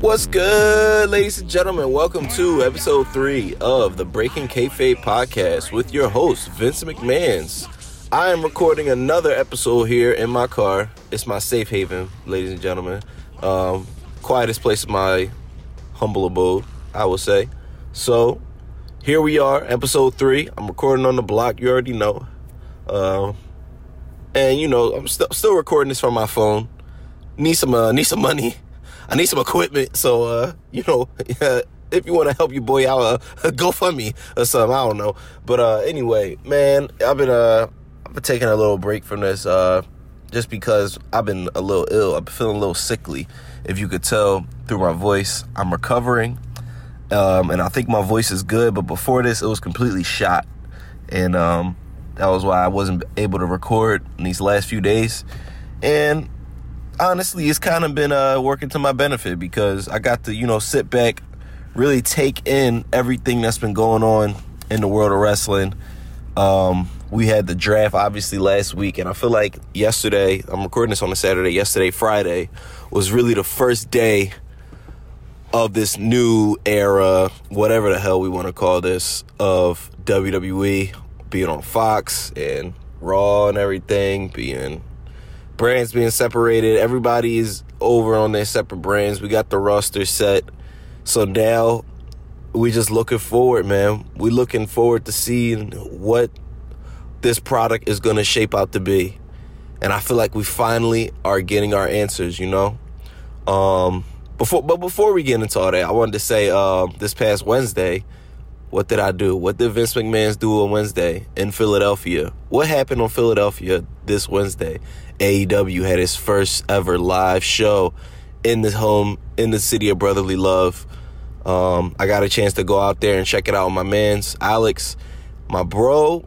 What's good, ladies and gentlemen? Welcome to episode three of the Breaking Kayfabe podcast with your host, Vince McMahons. I am recording another episode here in my car. It's my safe haven, ladies and gentlemen. Um, quietest place in my humble abode, I will say. So, here we are, episode three. I'm recording on the block, you already know. Uh, and you know, I'm st- still recording this from my phone. Need some, uh, need some money. I need some equipment. So, uh, you know, if you want to help your boy out, uh, GoFundMe or something. I don't know. But uh, anyway, man, I've been uh, I've been taking a little break from this uh, just because I've been a little ill. I've been feeling a little sickly. If you could tell through my voice, I'm recovering. Um, and I think my voice is good, but before this, it was completely shot. And um, that was why I wasn't able to record in these last few days. And honestly, it's kind of been uh, working to my benefit because I got to, you know, sit back, really take in everything that's been going on in the world of wrestling. Um, we had the draft obviously last week, and I feel like yesterday, I'm recording this on a Saturday, yesterday, Friday, was really the first day of this new era, whatever the hell we want to call this, of WWE being on Fox and Raw and everything, being brands being separated. Everybody is over on their separate brands. We got the roster set. So now we just looking forward, man. We looking forward to seeing what this product is going to shape out to be. And I feel like we finally are getting our answers, you know? Um, before, but before we get into all that, I wanted to say uh, this past Wednesday, what did I do? What did Vince McMahon's do on Wednesday in Philadelphia? What happened on Philadelphia this Wednesday? AEW had its first ever live show in the home in the city of brotherly love. Um, I got a chance to go out there and check it out with my man's Alex. My bro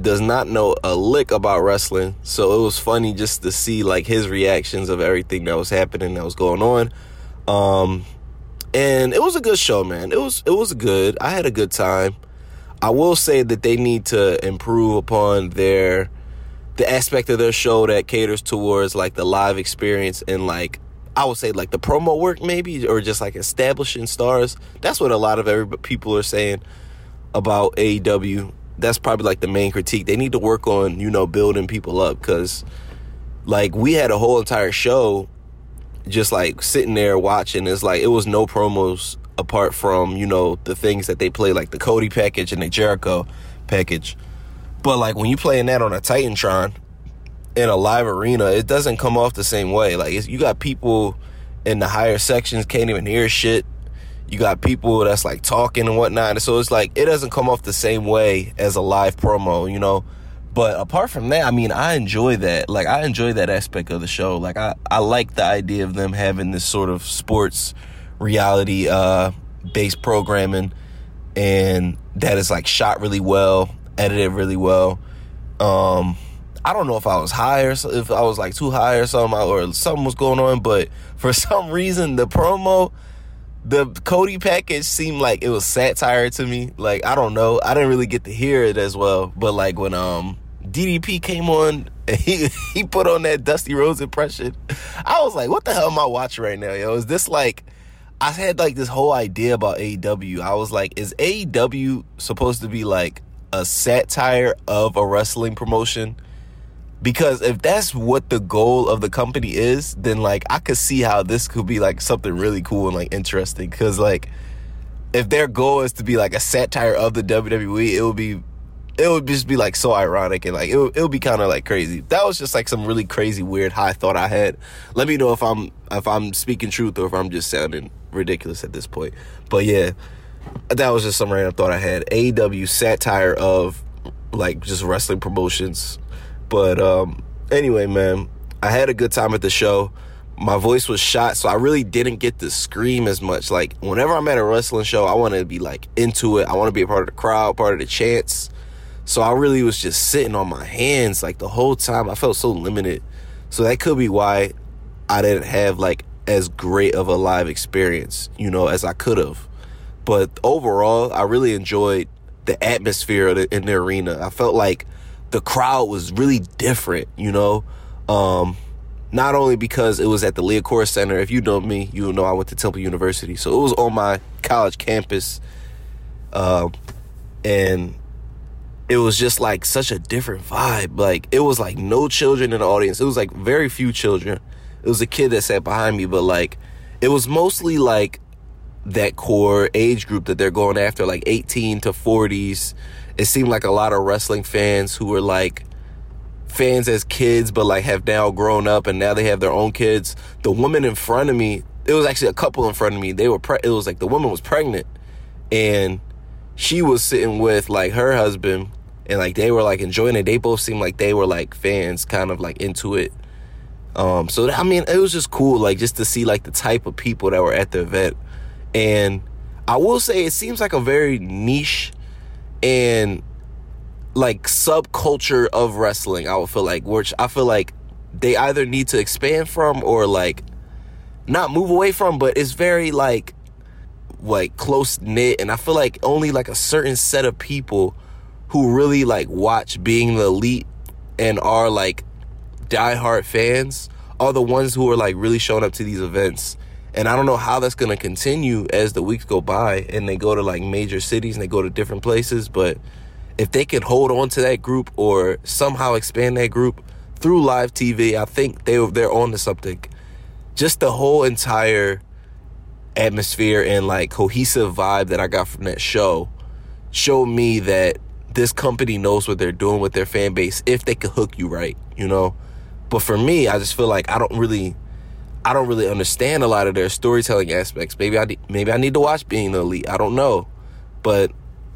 does not know a lick about wrestling, so it was funny just to see like his reactions of everything that was happening that was going on. Um, and it was a good show, man. It was it was good. I had a good time. I will say that they need to improve upon their the aspect of their show that caters towards like the live experience and like I would say like the promo work maybe or just like establishing stars. That's what a lot of people are saying about AEW. That's probably like the main critique. They need to work on, you know, building people up cuz like we had a whole entire show just like sitting there watching. It's like it was no promos apart from, you know, the things that they play like the Cody package and the Jericho package. But like when you're playing that on a Titantron in a live arena, it doesn't come off the same way. Like you got people in the higher sections can't even hear shit. You got people that's like talking and whatnot. So it's like it doesn't come off the same way as a live promo, you know. But apart from that, I mean, I enjoy that. Like I enjoy that aspect of the show. Like I, I like the idea of them having this sort of sports reality uh based programming and that is like shot really well edited really well. Um, I don't know if I was high or if I was like too high or something, or something was going on, but for some reason, the promo, the Cody package seemed like it was satire to me. Like, I don't know. I didn't really get to hear it as well, but like when, um, DDP came on and he, he put on that Dusty Rhodes impression, I was like, what the hell am I watching right now, yo? Is this like, I had like this whole idea about AEW. I was like, is AEW supposed to be like a satire of a wrestling promotion? Because if that's what the goal of the company is then like i could see how this could be like something really cool and like interesting. Because like if their goal is to be like a satire of the wwe it would be it would just be like so ironic and like it would, it would be kind of like crazy. That was just like some really crazy weird high thought i had. Let me know if i'm if i'm speaking truth or if i'm just sounding ridiculous at this point. But yeah that was just some random thought I had. AEW satire of like just wrestling promotions. But um anyway, man, I had a good time at the show. My voice was shot, so I really didn't get to scream as much. Like whenever I'm at a wrestling show, I want to be like into it. I want to be a part of the crowd, part of the chants. So I really was just sitting on my hands like the whole time. I felt so limited. So that could be why I didn't have like as great of a live experience, you know, as I could have. But overall, I really enjoyed the atmosphere in the arena. I felt like the crowd was really different, you know. Um, Not only because it was at the Liacouras Center. If you know me, you know I went to Temple University, so it was on my college campus, uh, and it was just like such a different vibe. Like it was like no children in the audience. It was like very few children. It was a kid that sat behind me, but like it was mostly like that core age group that they're going after, like 18 to 40s. It seemed like a lot of wrestling fans who were like fans as kids, but like have now grown up and now they have their own kids. The woman in front of me, it was actually a couple in front of me. They were, pre- it was like the woman was pregnant and she was sitting with like her husband and like they were like enjoying it. They both seemed like they were like fans, kind of like into it. Um, so I mean, it was just cool, like just to see like the type of people that were at the event. And I will say, it seems like a very niche and like subculture of wrestling. I would feel like, which I feel like they either need to expand from or like not move away from, but it's very like like close knit, and I feel like only like a certain set of people who really like watch being the elite and are like diehard fans are the ones who are like really showing up to these events. And I don't know how that's gonna continue as the weeks go by and they go to like major cities and they go to different places. But if they can hold on to that group or somehow expand that group through live TV, I think they they're on to something. Just the whole entire atmosphere and like cohesive vibe that I got from that show showed me that this company knows what they're doing with their fan base if they can hook you right, you know. But for me, I just feel like I don't really I don't really understand a lot of their storytelling aspects. Maybe I maybe I need to watch Being the Elite. I don't know. But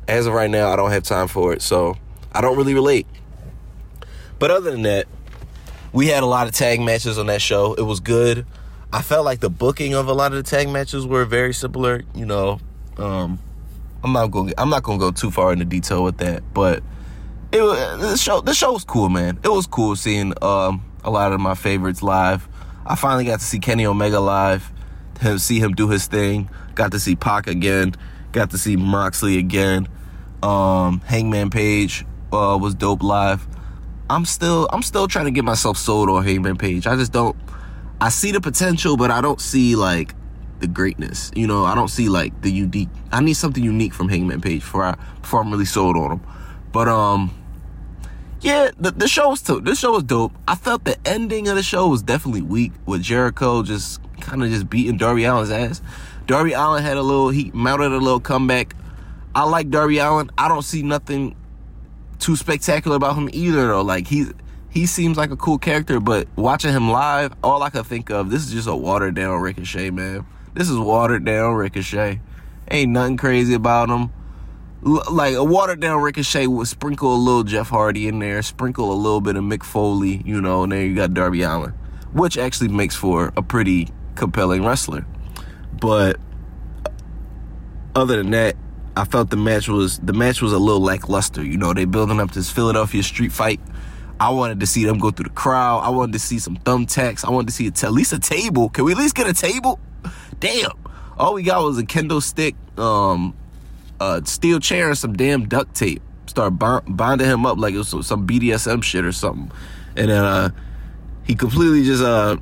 as of right now, I don't have time for it. So, I don't really relate. But other than that, we had a lot of tag matches on that show. It was good. I felt like the booking of a lot of the tag matches were very similar, you know, um, I'm not going. I'm not going to go too far into detail with that, but it was the show. The show was cool, man. It was cool seeing um, a lot of my favorites live. I finally got to see Kenny Omega live, see him do his thing. Got to see Pac again. Got to see Moxley again. Um, Hangman Page uh, was dope live. I'm still I'm still trying to get myself sold on Hangman Page. I just don't. I see the potential, but I don't see like the greatness. You know, I don't see like the unique. I need something unique from Hangman Page before I before I'm really sold on him. But um, yeah, the the show was dope. This show was dope. I felt the ending of the show was definitely weak with Jericho just kind of just beating Darby Allin's ass. Darby Allin had a little he mounted a little comeback. I like Darby Allin. I don't see nothing too spectacular about him either though. Like he he seems like a cool character, but watching him live, all I could think of this is just a watered down Ricochet, man. This is watered down Ricochet. Ain't nothing crazy about him. Like a watered down Ricochet would sprinkle a little Jeff Hardy in there, sprinkle a little bit of Mick Foley, you know, and then you got Darby Allin, which actually makes for a pretty compelling wrestler. But other than that, I felt the match was the match was a little lackluster. You know, they building up this Philadelphia street fight. I wanted to see them go through the crowd. I wanted to see some thumbtacks. I wanted to see at least a table. Can we at least get a table? Damn. All we got was a kendo stick, um, a steel chair, and some damn duct tape. Start binding him up like it was some BDSM shit or something. And then uh, he completely just uh,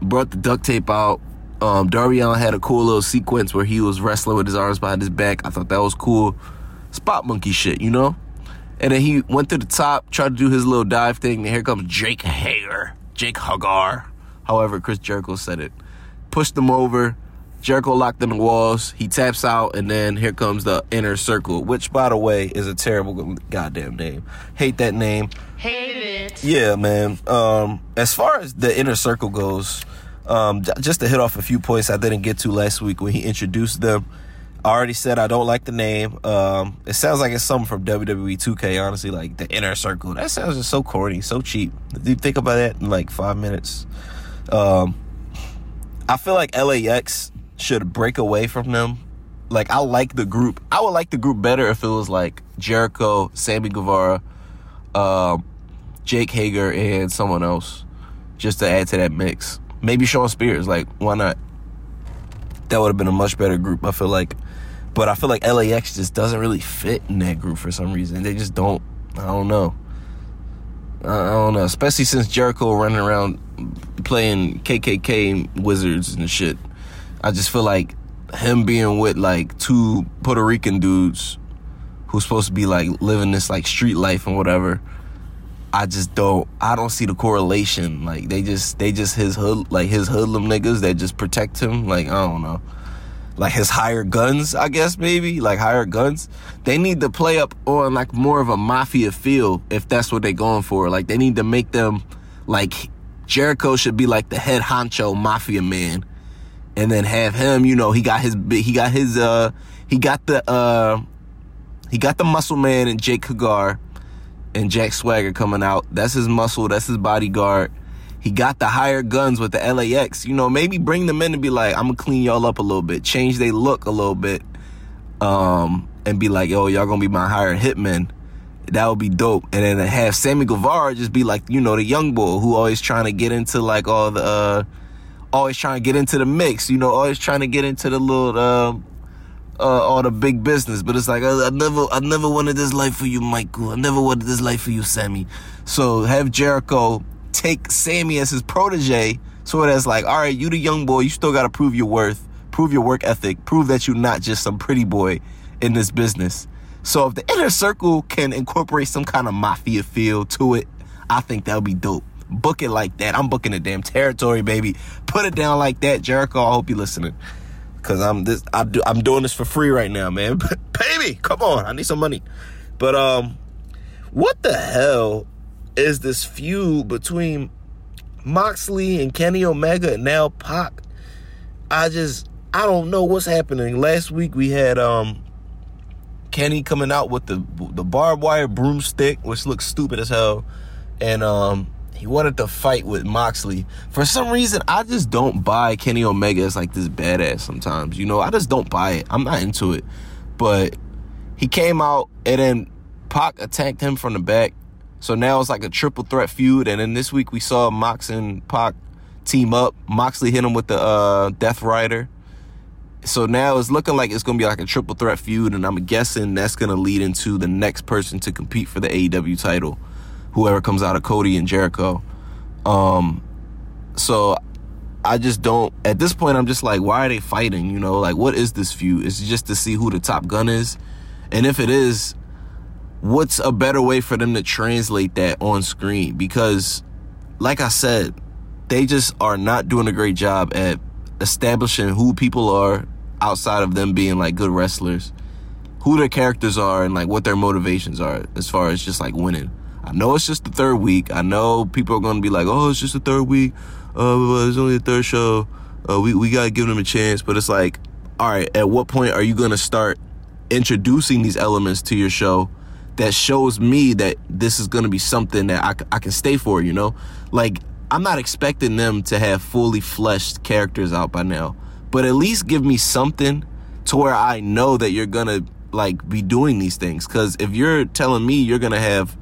brought the duct tape out. Um, had a cool little sequence where he was wrestling with his arms behind his back. I thought that was cool. Spot monkey shit, you know? And then he went to the top, tried to do his little dive thing, and here comes Jake Hager. Jake Hager. However, Chris Jericho said it pushed him over. Jericho locked in the walls. He taps out, and then here comes the inner circle, which, by the way, is a terrible goddamn name. Hate that name. Hate it. Yeah, man. Um, as far as the inner circle goes, um, just to hit off a few points I didn't get to last week when he introduced them. I already said I don't like the name. Um, it sounds like it's something from WWE 2K, honestly, like the inner circle. That sounds just so corny, so cheap. Do you think about that in like five minutes? Um, I feel like LAX should break away from them. Like I like the group. I would like the group better if it was like Jericho, Sammy Guevara, um, Jake Hager, and someone else, just to add to that mix. Maybe Shawn Spears. Like why not? That would have been a much better group. I feel like, but I feel like LAX just doesn't really fit in that group for some reason. They just don't. I don't know. I don't know. Especially since Jericho running around playing KKK wizards and shit. I just feel like him being with like two Puerto Rican dudes who's supposed to be like living this like street life and whatever. I just don't I don't see the correlation. Like they just they just his hood like his hoodlum niggas that just protect him. Like I don't know. Like his hired guns, I guess maybe like hired guns. They need to play up on like more of a mafia feel if that's what they're going for. Like they need to make them like Jericho should be like the head honcho mafia man and then have him, you know, he got his he got his uh he got the uh he got the muscle man and Jake Hager and Jack Swagger coming out. That's his muscle, that's his bodyguard. He got the higher guns with the LAX. You know, maybe bring them in and be like, I'm gonna clean y'all up a little bit, change they look a little bit. Um, and be like, yo, y'all gonna be my hired hitmen. That would be dope. And then have Sammy Guevara just be like, you know, the young boy who always trying to get into like all the uh always trying to get into the mix, you know, always trying to get into the little, uh, uh, all the big business. But it's like, I, I, never, I never wanted this life for you, Michael. I never wanted this life for you, Sammy. So have Jericho take Sammy as his protege. So that's like, all right, you the young boy, you still got to prove your worth, prove your work ethic, prove that you're not just some pretty boy in this business. So if the inner circle can incorporate some kind of mafia feel to it, I think that'll be dope. Book it like that. I'm booking the damn territory, baby. Put it down like that, Jericho. I hope you're listening, cause I'm this. I do. I'm doing this for free right now, man. Pay me. Come on. I need some money. But um, what the hell is this feud between Moxley and Kenny Omega and now Pac? I just I don't know what's happening. Last week we had um Kenny coming out with the the barbed wire broomstick, which looks stupid as hell, and um he wanted to fight with Moxley. For some reason, I just don't buy Kenny Omega as like this badass sometimes. You know, I just don't buy it. I'm not into it. But he came out and then Pac attacked him from the back. So now it's like a triple threat feud. And then this week we saw Mox and Pac team up. Moxley hit him with the uh, Death Rider. So now it's looking like it's going to be like a triple threat feud. And I'm guessing that's going to lead into the next person to compete for the AEW title whoever comes out of Cody and Jericho. Um, so I just don't. At this point, I'm just like, why are they fighting? You know, like what is this feud? Is just to see who the top gun is? And if it is, what's a better way for them to translate that on screen? Because, like I said, they just are not doing a great job at establishing who people are outside of them being like good wrestlers, who their characters are, and like what their motivations are as far as just like winning. I know it's just the third week. I know people are going to be like, oh, it's just the third week. Uh, it's only the third show. Uh, we, we got to give them a chance. But it's like, all right, at what point are you going to start introducing these elements to your show that shows me that this is going to be something that I, I can stay for, you know? Like, I'm not expecting them to have fully fleshed characters out by now, but at least give me something to where I know that you're to like be doing these things. Cause if you're telling me you're to have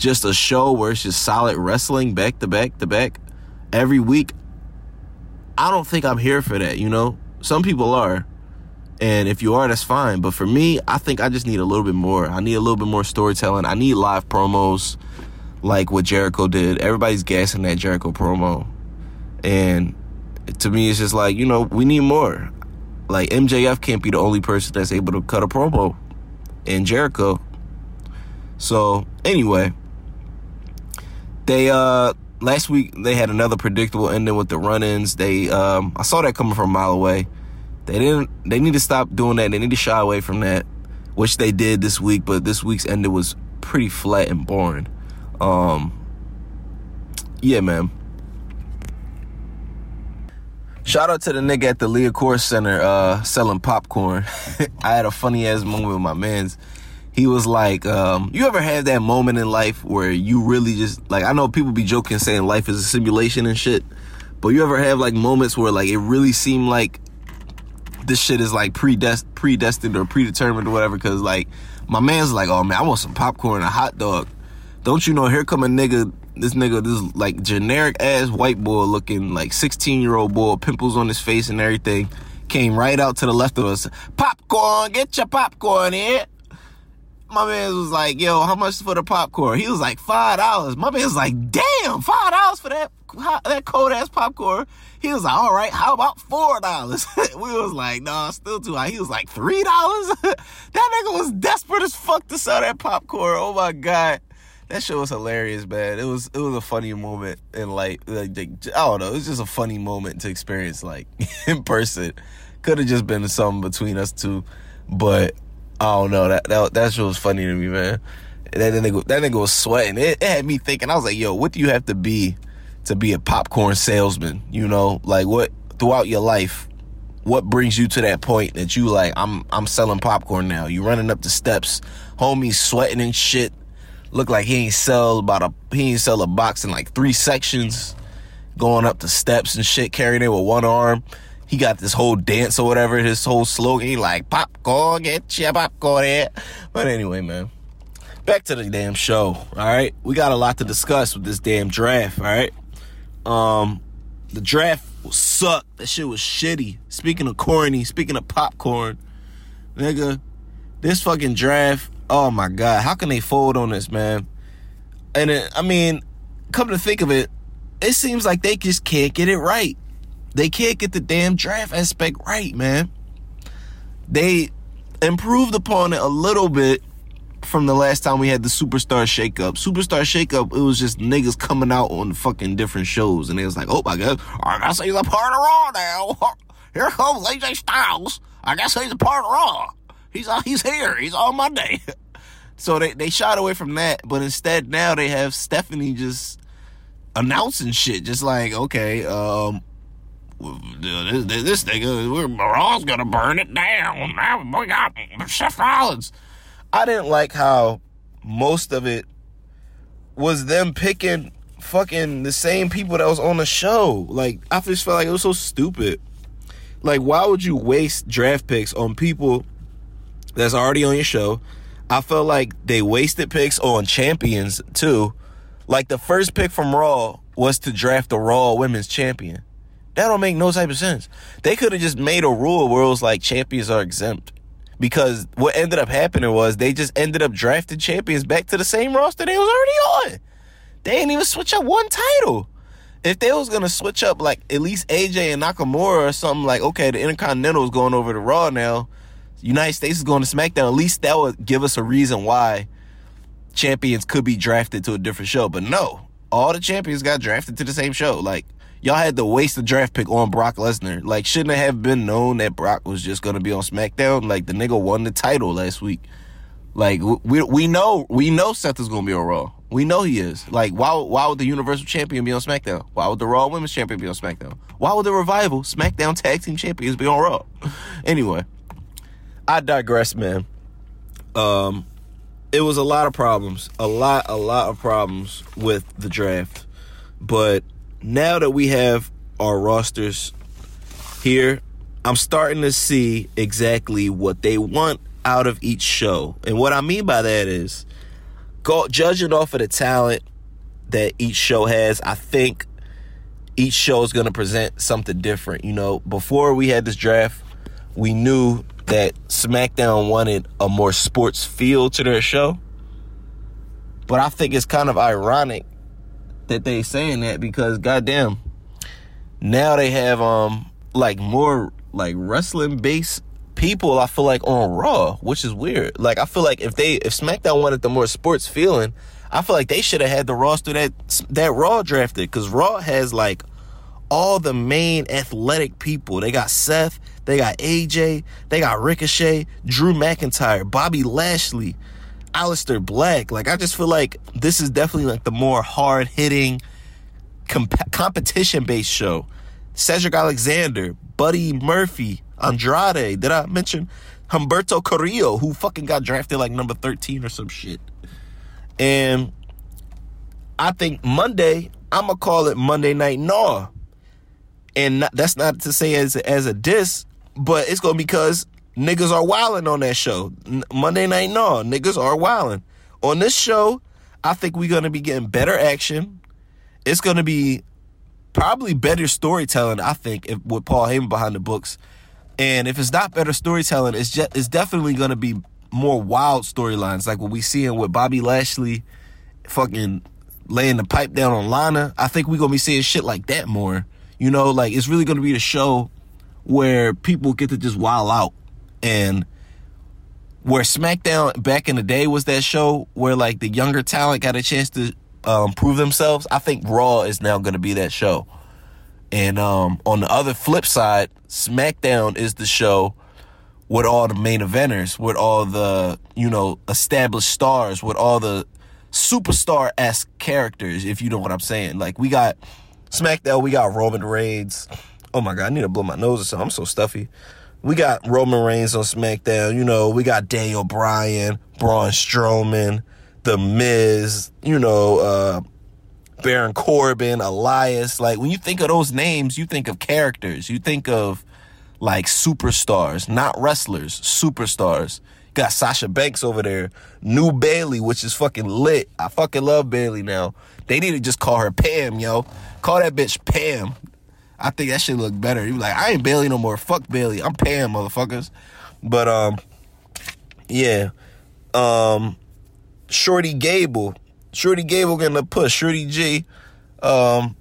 just a show where it's just solid wrestling back to back to back every week, I don't think I'm here for that, you know? Some people are. And if you are, that's fine. But for me, I think I just need a little bit more. I need a little bit more storytelling. I need live promos like what Jericho did. Everybody's gassing that Jericho promo. And to me, it's just like, you know, we need more. Like MJF can't be the only person that's able to cut a promo. in Jericho. So, anyway, they uh last week they had another predictable ending with the run-ins. They um I saw that coming from a mile away. They didn't they need to stop doing that. They need to shy away from that, which they did this week, but this week's ending was pretty flat and boring. Um yeah, man. Shout out to the nigga at the Liacouras Center uh selling popcorn. I had a funny ass moment with my mans he was like, um, you ever had that moment in life where you really just like I know people be joking saying life is a simulation and shit, but you ever have like moments where like it really seemed like this shit is like predest- predestined or predetermined or whatever because like my man's like, oh man, I want some popcorn and a hot dog. Don't you know? Here come a nigga, this nigga, this like generic ass white boy looking like 16 year old boy, pimples on his face and everything, came right out to the left of us. Popcorn, get your popcorn here my man was like, yo, how much for the popcorn? He was like, five dollars. My man was like, damn, five dollars for that that cold ass popcorn. He was like, all right, how about four dollars? we was like, nah, still too high. He was like, three dollars? that nigga was desperate as fuck to sell that popcorn. Oh my god. That shit was hilarious, man. It was it was a funny moment in like, like I don't know, it was just a funny moment to experience like in person. Could have just been something between us two, but Oh, I don't know. That that that shit was funny to me, man. That, that nigga that nigga was sweating. It, it had me thinking. I was like, yo, what do you have to be to be a popcorn salesman? You know, like what throughout your life, what brings you to that point that you like, I'm I'm selling popcorn now. You running up the steps, homie sweating and shit. Look like he ain't sell about a he ain't sell a box in like three sections, going up the steps and shit, carrying it with one arm. He got this whole dance or whatever, his whole slogan. He like popcorn, get your popcorn here. But anyway, man back to the damn show. All right, we got a lot to discuss with this damn draft. All right, um, the draft sucked. That shit was shitty. Speaking of corny, speaking of popcorn, nigga, this fucking draft. Oh my god, how can they fold on this, man? And it, I mean, come to think of it, it seems like they just can't get it right. They can't get the damn draft aspect right, man. They improved upon it a little bit from the last time we had the Superstar Shakeup. Superstar Shakeup, it was just niggas coming out on fucking different shows, and it was like, oh my god, I guess he's a part of Raw now. Here comes AJ Styles. I guess he's a part of Raw. He's uh, he's here. He's on Monday. so they they shot away from that, but instead now they have Stephanie just announcing shit, just like okay, um, this, this nigga, Raw's gonna burn it down. We got Seth Rollins. I didn't like how most of it was them picking fucking the same people that was on the show. Like I just felt like it was so stupid. Like why would you waste draft picks on people that's already on your show? I felt like they wasted picks on champions too. Like the first pick from Raw was to draft the Raw Women's Champion. That don't make no type of sense. They could have just made a rule where it was like champions are exempt because what ended up happening was they just ended up drafting champions back to the same roster they was already on. They didn't even switch up one title. If they was gonna switch up like at least AJ and Nakamura or something like, okay, the Intercontinental is going over to Raw now, United States is going to SmackDown. At least that would give us a reason why champions could be drafted to a different show. But no, all the champions got drafted to the same show. Like y'all had to waste a draft pick on Brock Lesnar. Like, shouldn't it have been known that Brock was just gonna be on SmackDown? Like, the nigga won the title last week. Like, we we know we know Seth is gonna be on Raw. We know he is. Like, why why would the Universal Champion be on SmackDown? Why would the Raw Women's Champion be on SmackDown? Why would the Revival SmackDown Tag Team Champions be on Raw? anyway, I digress, man. Um, it was a lot of problems, a lot, a lot of problems with the draft, but now that we have our rosters here, I'm starting to see exactly what they want out of each show. And what I mean by that is go judging off of the talent that each show has, I think each show is going to present something different. You know, before we had this draft, we knew that SmackDown wanted a more sports feel to their show. But I think it's kind of ironic that they saying that because goddamn, now they have um like more like wrestling based people. I feel like on Raw, which is weird. Like I feel like if they if SmackDown wanted the more sports feeling, I feel like they should have had the roster that that Raw drafted because Raw has like all the main athletic people. They got Seth, they got AJ, they got Ricochet, Drew McIntyre, Bobby Lashley. Aleister Black. Like I just feel like this is definitely like the more hard hitting comp- competition based show. Cedric Alexander, Buddy Murphy, Andrade. Did I mention Humberto Carrillo, who fucking got drafted like number 13 or some shit? And I think Monday, I'm gonna call it Monday Night Raw. And not, that's not to say as as a diss, but it's gonna be because Niggas are wilding on that show. Monday Night No, niggas are wilding. On this show, I think we're gonna be getting better action. It's gonna be probably better storytelling. I think if, with Paul Heyman behind the books, and if it's not better storytelling, it's just it's definitely gonna be more wild storylines, like what we seeing with Bobby Lashley, fucking laying the pipe down on Lana. I think we're gonna be seeing shit like that more. You know, like it's really gonna be the show where people get to just wild out and where SmackDown back in the day was that show where like the younger talent got a chance to um, prove themselves. I think Raw is now going to be that show. And um, on the other flip side, SmackDown is the show with all the main eventers, with all the you know established stars, with all the superstar esque characters. If you know what I'm saying, like we got SmackDown, we got Roman Reigns. Oh my god, I need to blow my nose or something. I'm so stuffy. We got Roman Reigns on SmackDown. You know, we got Daniel Bryan, Braun Strowman, The Miz. You know, uh, Baron Corbin, Elias. Like when you think of those names, you think of characters. You think of like superstars, not wrestlers, superstars. Got Sasha Banks over there, New Bayley, which is fucking lit. I fucking love Bayley now. They need to just call her Pam, yo. Call that bitch Pam. I think that shit look better. He was like, I ain't Bayley no more. Fuck Bayley. I'm Pam, motherfuckers. But um, yeah. Um, Shorty Gable, Shorty Gable gonna push. Shorty G. Um,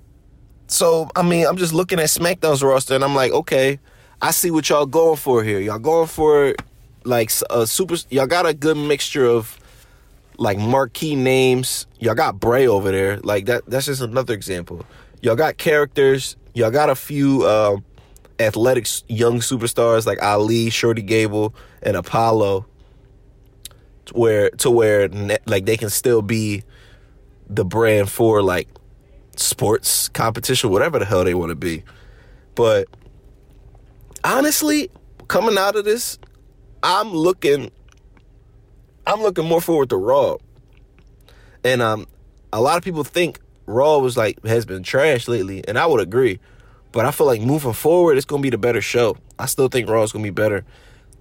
so I mean, I'm just looking at SmackDown's roster, and I'm like, okay, I see what y'all going for here. Y'all going for like a super. Y'all got a good mixture of like marquee names. Y'all got Bray over there. Like that. That's just another example. Y'all got characters Y'all got a few uh, athletic young superstars like Ali, Shorty Gable, and Apollo, where to where like they can still be the brand for like sports competition, whatever the hell they want to be. But honestly, coming out of this, I'm looking I'm looking more forward to Raw. And um a lot of people think Raw was like has been trash lately, and I would agree. But I feel like moving forward, it's gonna be the better show. I still think Raw is gonna be better.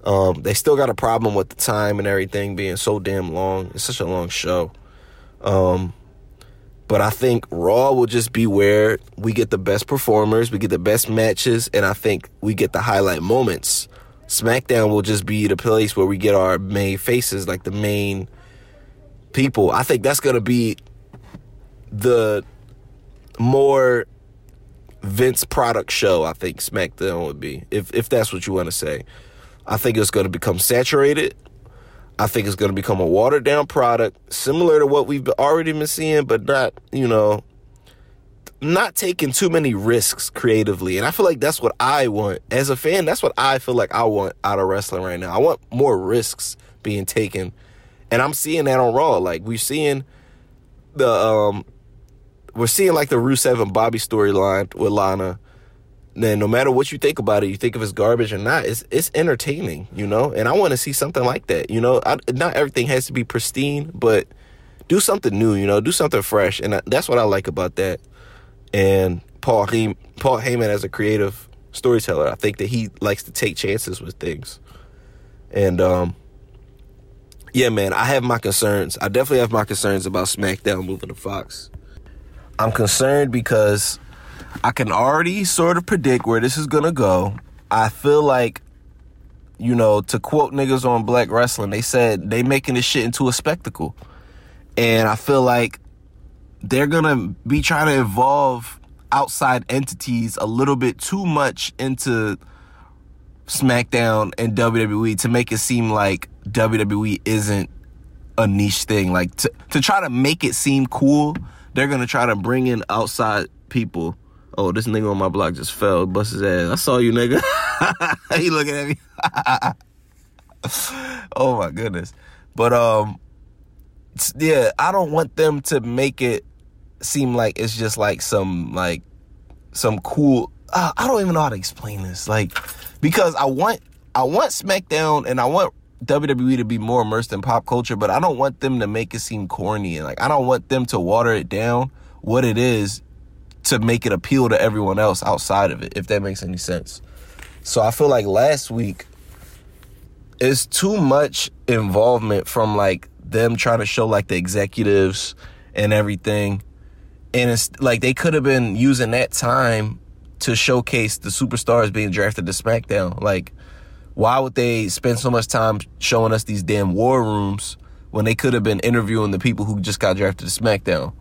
Um, they still got a problem with the time and everything being so damn long. It's such a long show. Um, but I think Raw will just be where we get the best performers, we get the best matches, and I think we get the highlight moments. SmackDown will just be the place where we get our main faces, like the main people. I think that's gonna be the more Vince product show, I think SmackDown would be, if if that's what you want to say. I think it's going to become saturated. I think it's going to become a watered down product, similar to what we've already been seeing, but not, you know, not taking too many risks creatively. And I feel like that's what I want. As a fan, that's what I feel like I want out of wrestling right now. I want more risks being taken. And I'm seeing that on Raw. Like we're seeing the um we're seeing like the Rusev and Bobby storyline with Lana. Then no matter what you think about it, you think of as garbage or not, it's it's entertaining, you know. And I want to see something like that, you know. I, not everything has to be pristine, but do something new, you know. Do something fresh, and that's what I like about that. And Paul He- Paul Heyman as a creative storyteller, I think that he likes to take chances with things. And um, yeah, man, I have my concerns. I definitely have my concerns about SmackDown moving to Fox. I'm concerned because I can already sort of predict where this is gonna go. I feel like, you know, to quote niggas on Black Wrestling, they said they making this shit into a spectacle. And I feel like they're gonna be trying to involve outside entities a little bit too much into SmackDown and WWE to make it seem like WWE isn't a niche thing. Like to, to try to make it seem cool they're gonna try to bring in outside people. Oh, this nigga on my block just fell, bust his ass. I saw you, nigga. he looking at me. oh my goodness. But um, yeah, I don't want them to make it seem like it's just like some like some cool. Uh, I don't even know how to explain this. Like because I want I want SmackDown and I want WWE to be more immersed in pop culture, but I don't want them to make it seem corny and like I don't want them to water it down what it is to make it appeal to everyone else outside of it, if that makes any sense. So I feel like last week is too much involvement from like them trying to show like the executives and everything. And it's like they could have been using that time to showcase the superstars being drafted to SmackDown. Like Why would they spend so much time showing us these damn war rooms when they could have been interviewing the people who just got drafted to SmackDown?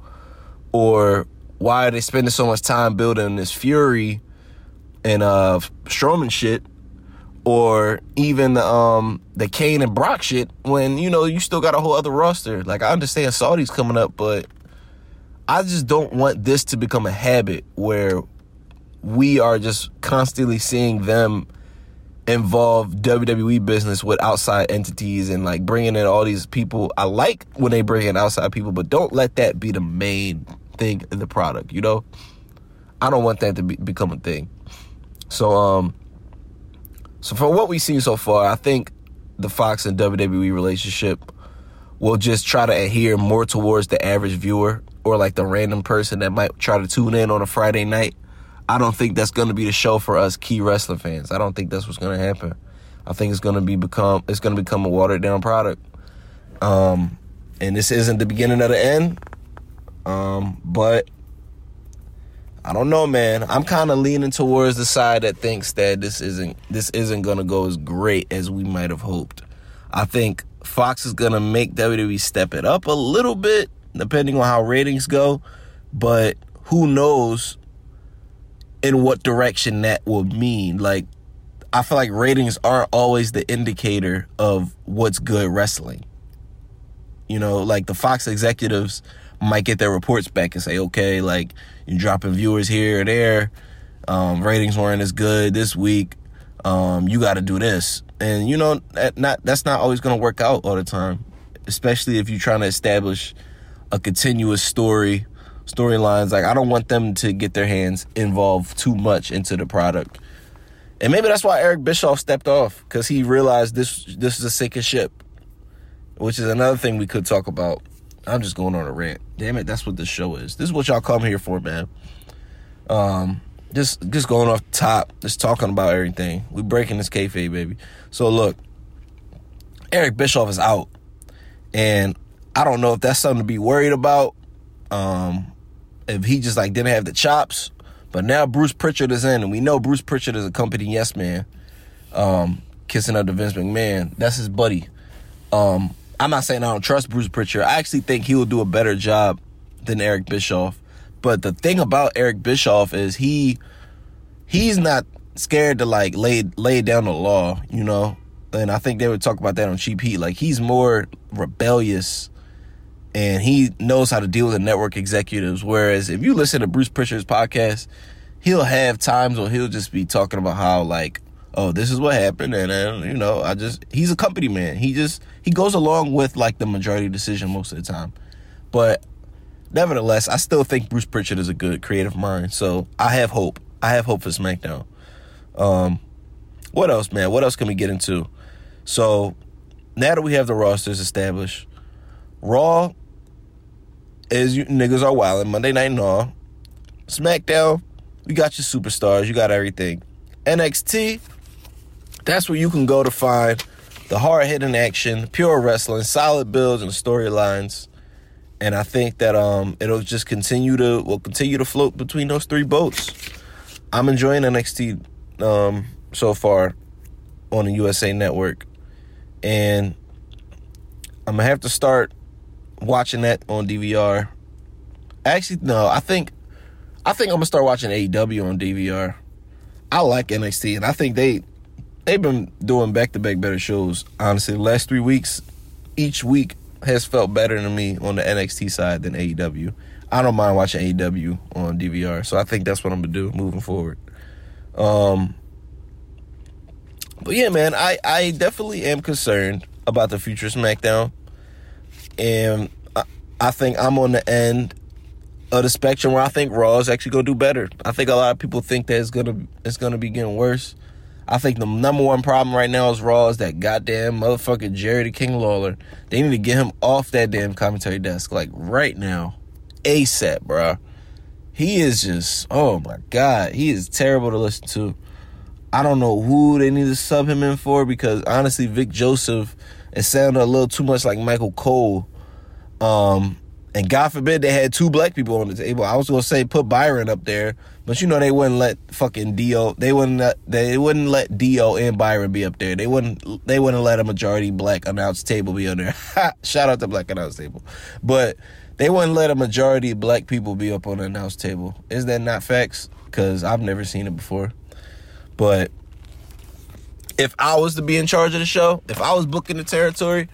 Or why are they spending so much time building this Fury and uh Strowman shit? Or even the um the Cain and Brock shit when you know you still got a whole other roster. Like I understand Saudi's coming up, but I just don't want this to become a habit where we are just constantly seeing them involve WWE business with outside entities and like bringing in all these people. I like when they bring in outside people, but don't let that be the main thing in the product, you know? I don't want that to be, become a thing. So um so from what we've seen so far, I think the Fox and WWE relationship will just try to adhere more towards the average viewer or like the random person that might try to tune in on a Friday night I don't think that's going to be the show for us key wrestling fans. I don't think that's what's going to happen. I think it's going to be become it's going to become a watered down product. Um, and this isn't the beginning of the end. Um, but I don't know, man. I'm kind of leaning towards the side that thinks that this isn't this isn't going to go as great as we might have hoped. I think Fox is going to make WWE step it up a little bit depending on how ratings go, but who knows in what direction that will mean. Like, I feel like ratings aren't always the indicator of what's good wrestling. You know, like the Fox executives might get their reports back and say, okay, like you're dropping viewers here or there. Um, ratings weren't as good this week. Um, you got to do this, and you know that not that's not always going to work out all the time, especially if you're trying to establish a continuous story storylines. Like I don't want them to get their hands involved too much into the product. And maybe that's why Eric Bischoff stepped off because he realized this this is a sinking ship, which is another thing we could talk about. I'm just going on a rant. Damn it, that's what this show is. This is what y'all come here for, man. Um, just just going off top, just talking about everything. We breaking this kayfabe, baby. So look, Eric Bischoff is out, and I don't know if that's something to be worried about. Um, if he just like didn't have the chops. But now Bruce Pritchard is in, and we know Bruce Pritchard is a company yes man. Um, kissing up to Vince McMahon. That's his buddy. Um, I'm not saying I don't trust Bruce Pritchard. I actually think he will do a better job than Eric Bischoff. But the thing about Eric Bischoff is he he's not scared to like lay lay down the law, you know. And I think they would talk about that on Cheap Heat. Like he's more rebellious and he knows how to deal with the network executives. Whereas if you listen to Bruce Pritchard's podcast, he'll have times where he'll just be talking about how like, oh, this is what happened, and then you know, I just he's a company man. He just he goes along with like the majority decision most of the time, but nevertheless, I still think Bruce Pritchard is a good creative mind. So I have hope. I have hope for SmackDown. Um, what else, man? What else can we get into? So now that we have the rosters established, Raw is you niggas are wilding. Monday Night and all. SmackDown, you got your superstars, you got everything. NXT, that's where you can go to find the hard hitting action, pure wrestling, solid builds and storylines. And I think that um it'll just continue to will continue to float between those three boats. I'm enjoying NXT um so far on the USA network. And I'm gonna have to start watching that on DVR. Actually, no, I think I think I'm gonna start watching AEW on DVR. I like NXT, and I think they they've been doing back to back better shows. Honestly, the last three weeks, each week has felt better to me on the NXT side than AEW. I don't mind watching AEW on DVR, so I think that's what I'm gonna do moving forward. Um, but yeah, man, I I definitely am concerned about the future SmackDown and I, I think I'm on the end of the spectrum where I think Raw is actually gonna do better. I think a lot of people think that it's gonna it's gonna be getting worse. I think the number one problem right now is Raw is that goddamn motherfucking Jerry the King Lawler. They need to get him off that damn commentary desk like right now, ASAP, bro. He is just oh my god, he is terrible to listen to. I don't know who they need to sub him in for because honestly, Vic Joseph it sounded a little too much like Michael Cole. Um, And God forbid they had two black people on the table. I was gonna say put Byron up there, but you know they wouldn't let fucking Dio. They wouldn't. Let, they wouldn't let Dio and Byron be up there. They wouldn't. They wouldn't let a majority black announce table be on there. Shout out to black announce table, but they wouldn't let a majority of black people be up on the announce table. Is that not facts? Because I've never seen it before. But if I was to be in charge of the show, if I was booking the territory,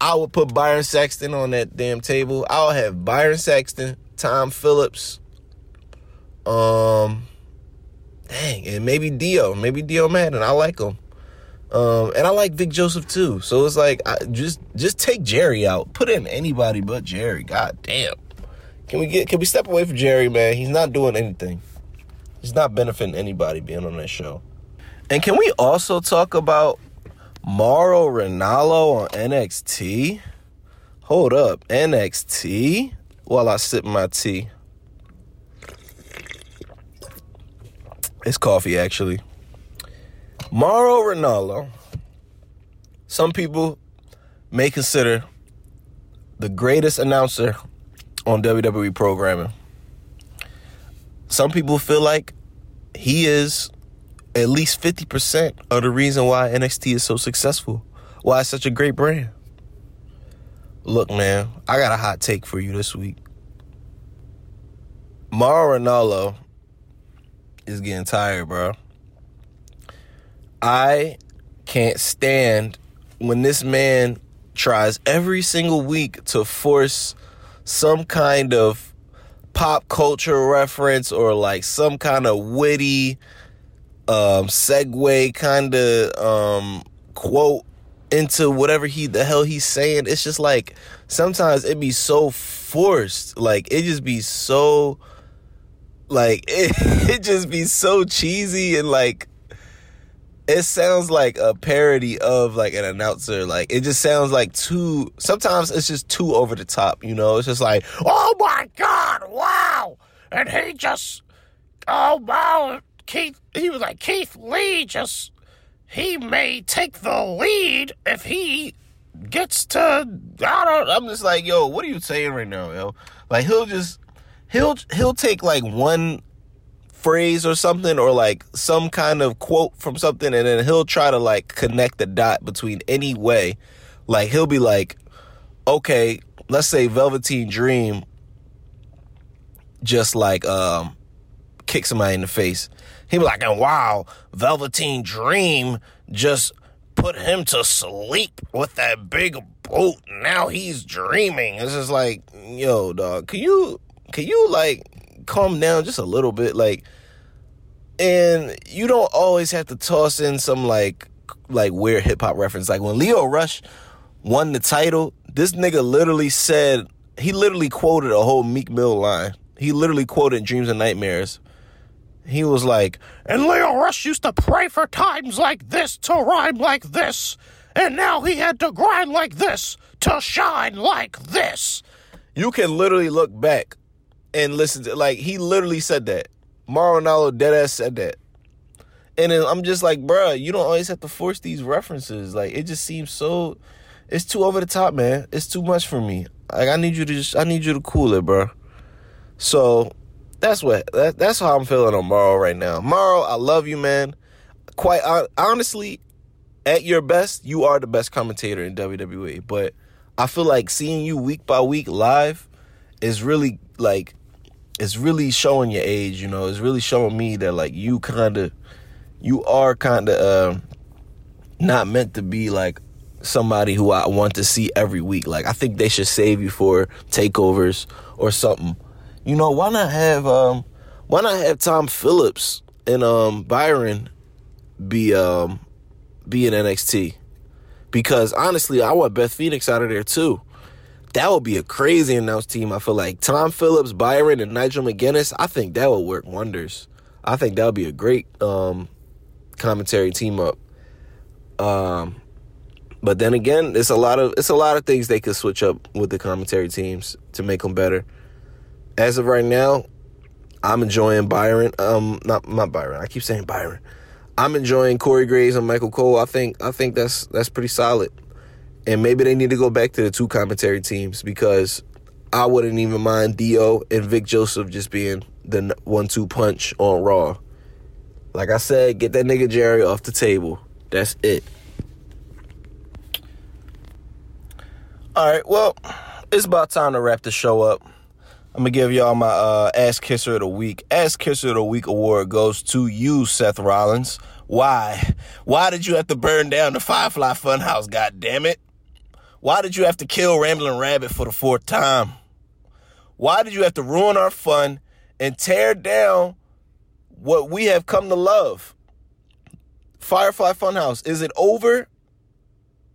I would put Byron Saxton on that damn table. I'll have Byron Saxton, Tom Phillips, um, dang, and maybe Dio, maybe Dio Maddin. I like him, um, and I like Vic Joseph too. So it's like, I, just just take Jerry out. Put in anybody but Jerry. God damn. Can we get? Can we step away from Jerry, man? He's not doing anything. He's not benefiting anybody being on that show. And can we also talk about Mauro Ranallo on NXT. Hold up, NXT? While I sip my tea. It's coffee, actually. Mauro Ranallo. Some people may consider the greatest announcer on WWE programming. Some people feel like he is at least 50% of the reason why NXT is so successful, why it's such a great brand. Look, man, I got a hot take for you this week. Mauro Ranallo is getting tired, bro. I can't stand when this man tries every single week to force some kind of pop culture reference or like some kind of witty um, segue kind of um, quote into whatever he the hell he's saying. It's just like sometimes it be so forced. Like it just be so like it, it just be so cheesy and like it sounds like a parody of like an announcer. Like it just sounds like too sometimes it's just too over the top, you know? It's just like, oh my god, wow. And he just oh wow Keith, he was like, Keith Lee just, he may take the lead if he gets to, I don't, I'm just like, yo, what are you saying right now, yo? Like, he'll just, he'll, he'll take like one phrase or something or like some kind of quote from something and then he'll try to like connect the dot between any way. Like, he'll be like, okay, let's say Velveteen Dream just like, um, kick somebody in the face he was like, and wow, Velveteen Dream just put him to sleep with that big boot. Now he's dreaming. It's just like, yo, dog, can you can you like calm down just a little bit? Like and you don't always have to toss in some like like weird hip hop reference. Like when Lio Rush won the title, this nigga literally said he literally quoted a whole Meek Mill line. He literally quoted Dreams and Nightmares he was like, and Lio Rush used to pray for times like this to rhyme like this, and now he had to grind like this to shine like this. You can literally look back and listen to like he literally said that. Mauro Ranallo deadass said that. And then I'm just like, bruh, you don't always have to force these references. Like it just seems so it's too over the top, man. It's too much for me. Like I need you to just I need you to cool it, bro. So that's what that, that's how I'm feeling on Mauro right now. Mauro, I love you, man. Quite honestly, at your best, you are the best commentator in WWE. But I feel like seeing you week by week live is really like it's really showing your age. You know, it's really showing me that like you kind of you are kind of uh, not meant to be like somebody who I want to see every week. Like I think they should save you for takeovers or something you know, why not have um why not have Tom Phillips and um Byron be um be in NXT? Because honestly, I want Beth Phoenix out of there too. That would be a crazy announced team. I feel like Tom Phillips, Byron, and Nigel McGuinness. I think that would work wonders. I think that would be a great um, commentary team up. Um, but then again, it's a lot of it's a lot of things they could switch up with the commentary teams to make them better as of right now, I'm enjoying Byron. Um, not not Byron. I keep saying Byron. I'm enjoying Corey Graves and Michael Cole. I think I think that's that's pretty solid. And maybe they need to go back to the two commentary teams because I wouldn't even mind Dio and Vic Joseph just being the one-two punch on Raw. Like I said, get that nigga Jerry off the table. That's it. All right, well, it's about time to wrap the show up. I'm gonna give y'all my uh, Ass Kisser of the Week. Ass Kisser of the Week award goes to you, Seth Rollins. Why? Why did you have to burn down the Firefly Funhouse? God damn it! Why did you have to kill Rambling Rabbit for the fourth time? Why did you have to ruin our fun and tear down what we have come to love? Firefly Funhouse, is it over?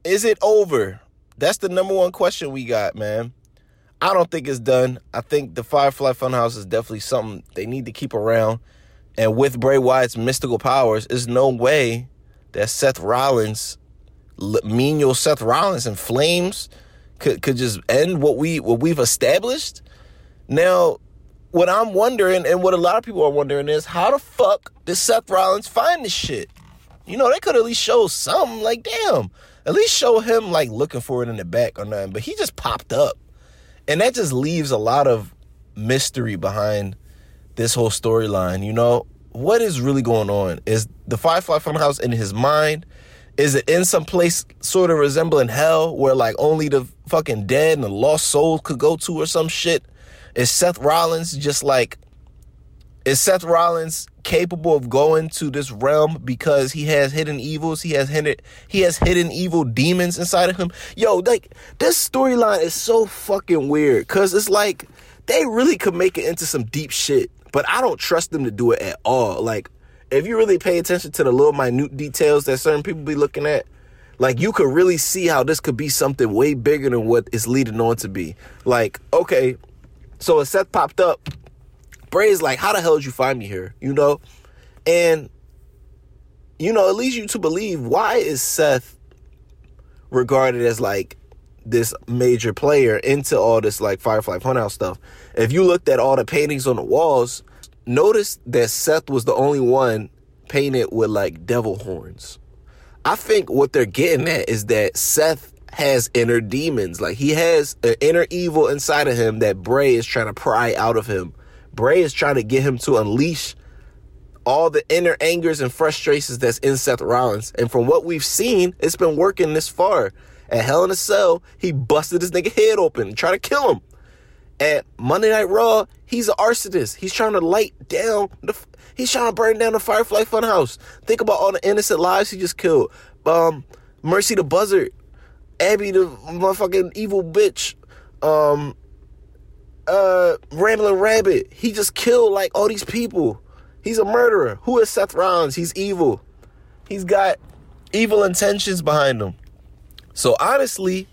Is it over? That's the number one question we got, man. I don't think it's done. I think the Firefly Funhouse is definitely something they need to keep around. And with Bray Wyatt's mystical powers, there's no way that Seth Rollins, menial Seth Rollins and Flames could could just end what we what we've established. Now, what I'm wondering and what a lot of people are wondering is how the fuck did Seth Rollins find this shit? You know, they could at least show something. Like, damn, at least show him like looking for it in the back or nothing. But he just popped up. And that just leaves a lot of mystery behind this whole storyline. You know, what is really going on? Is the Firefly Funhouse in his mind? Is it in some place sort of resembling hell where like only the fucking dead and the lost souls could go to or some shit? Is Seth Rollins just like is Seth Rollins capable of going to this realm because he has hidden evils? He has hidden he has hidden evil demons inside of him. Yo, like this storyline is so fucking weird cuz it's like they really could make it into some deep shit, but I don't trust them to do it at all. Like if you really pay attention to the little minute details that certain people be looking at, like you could really see how this could be something way bigger than what it's leading on to be. Like, okay, so as Seth popped up, Bray's like, how the hell did you find me here? You know? And, you know, it leads you to believe why is Seth regarded as like this major player into all this like Firefly Funhouse stuff? If you looked at all the paintings on the walls, notice that Seth was the only one painted with like devil horns. I think what they're getting at is that Seth has inner demons. Like he has an inner evil inside of him that Bray is trying to pry out of him. Bray is trying to get him to unleash all the inner angers and frustrations that's in Seth Rollins. And from what we've seen, it's been working this far. At Hell in a Cell, he busted his nigga head open and tried to kill him. At Monday Night Raw, he's an arsonist. He's trying to light down the. He's trying to burn down the Firefly Funhouse. Think about all the innocent lives he just killed. Um, Mercy the Buzzard Abby the motherfucking evil bitch, um, uh, Rambling Rabbit. He just killed like all these people. He's a murderer. Who is Seth Rollins? He's evil. He's got evil intentions behind him. So honestly,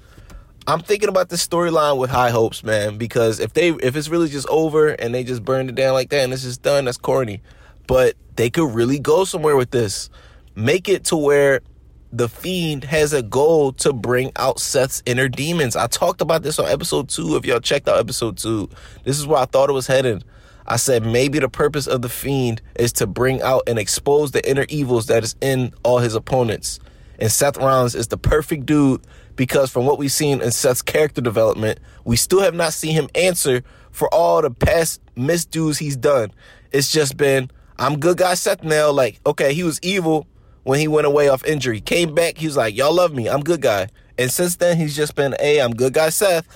I'm thinking about this storyline with high hopes, man. Because if they if it's really just over and they just burned it down like that and it's just done, that's corny. But they could really go somewhere with this. Make it to where the fiend has a goal to bring out Seth's inner demons. I talked about this on episode two. If y'all checked out episode two, this is where I thought it was headed. I said maybe the purpose of the fiend is to bring out and expose the inner evils that is in all his opponents. And Seth Rollins is the perfect dude because from what we've seen in Seth's character development, we still have not seen him answer for all the past misdues he's done. It's just been, I'm good guy Seth now. Like, okay, he was evil, when he went away off injury. Came back, he was like, Y'all love me. I'm good guy. And since then, he's just been, Hey, I'm good guy, Seth.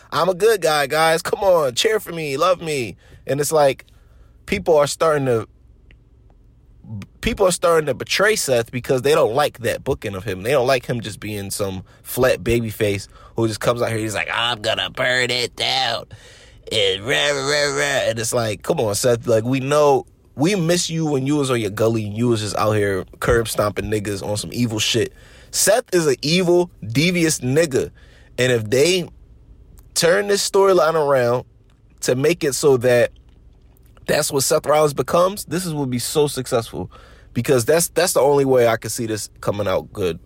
I'm a good guy, guys. Come on, cheer for me, love me. And it's like people are starting to people are starting to betray Seth because they don't like that booking of him. They don't like him just being some flat baby face who just comes out here. He's like, I'm gonna burn it down. And, rah, rah, rah, and it's like, come on, Seth. Like we know we miss you when you was on your gully and you was just out here curb stomping niggas on some evil shit. Seth is an evil, devious nigga. And if they turn this storyline around to make it so that that's what Seth Rollins becomes, this is will be so successful. Because that's that's the only way I can see this coming out good.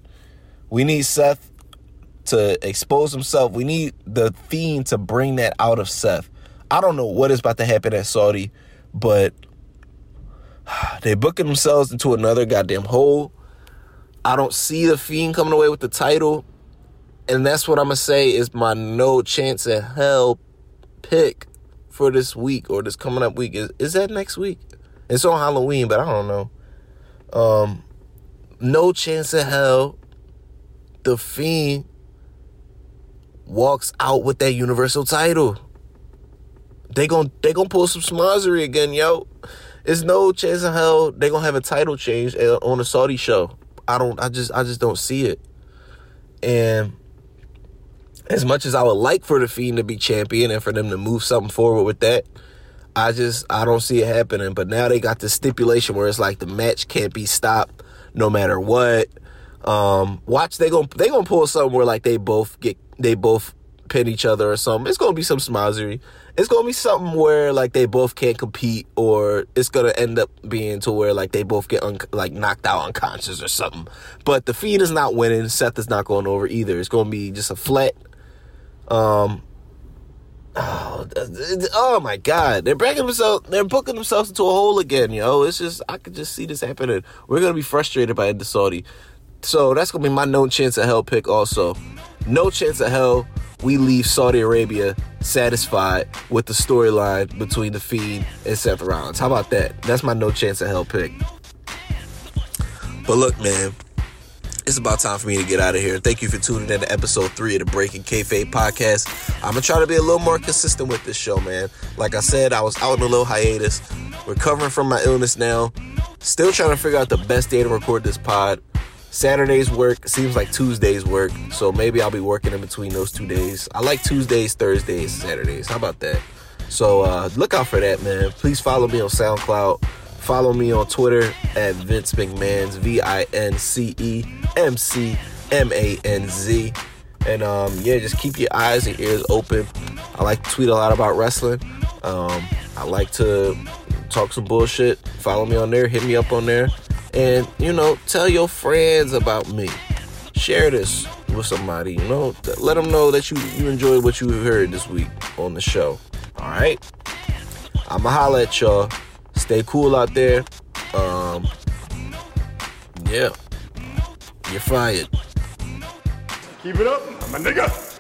We need Seth to expose himself. We need the fiend to bring that out of Seth. I don't know what is about to happen at Saudi, but they booking themselves into another goddamn hole. I don't see the Fiend coming away with the title. And that's what I'm going to say is my no chance in hell pick for this week or this coming up week is is that next week? It's on Halloween, but I don't know. Um, no chance in hell the Fiend walks out with that Universal title. They gon' they gonna pull some smarzery again, yo. There's no chance in hell they're gonna have a title change on a Saudi show. I don't. I just. I just don't see it. And as much as I would like for the Fiend to be champion and for them to move something forward with that, I just I don't see it happening. But now they got this stipulation where it's like the match can't be stopped no matter what. Um, watch they gonna they gonna pull something where like they both get they both pin each other or something. It's gonna be some smizery. It's gonna be something where like they both can't compete, or it's gonna end up being to where like they both get un- like knocked out unconscious or something. But the Fiend is not winning. Seth is not going over either. It's gonna be just a flat. Um. Oh, oh my God! They're breaking themselves. They're booking themselves into a hole again, yo. It's just I could just see this happening. We're gonna be frustrated by the Saudi. So that's gonna be my no chance of hell pick. Also, no chance of hell we leave Saudi Arabia satisfied with the storyline between the Fiend and Seth Rollins. How about that? That's my no chance of hell pick. But look, man, it's about time for me to get out of here. Thank you for tuning in to episode three of the Breaking Kayfabe podcast. I'm gonna try to be a little more consistent with this show, man. Like I said, I was out in a little hiatus, recovering from my illness now. Still trying to figure out the best day to record this pod. Saturdays work seems like Tuesdays work, so maybe I'll be working in between those two days. I like Tuesdays, Thursdays, Saturdays. How about that? So uh, look out for that, man. Please follow me on SoundCloud. Follow me on Twitter at Vince McMahon's V I N C E M C M A N Z. And um, yeah, just keep your eyes and ears open. I like to tweet a lot about wrestling. Um, I like to talk some bullshit. Follow me on there. Hit me up on there. And, you know, tell your friends about me. Share this with somebody, you know. Let them know that you, you enjoyed what you heard this week on the show. All right? I'ma holla at y'all. Stay cool out there. Um, yeah. You're fired. Keep it up, I'm a nigga.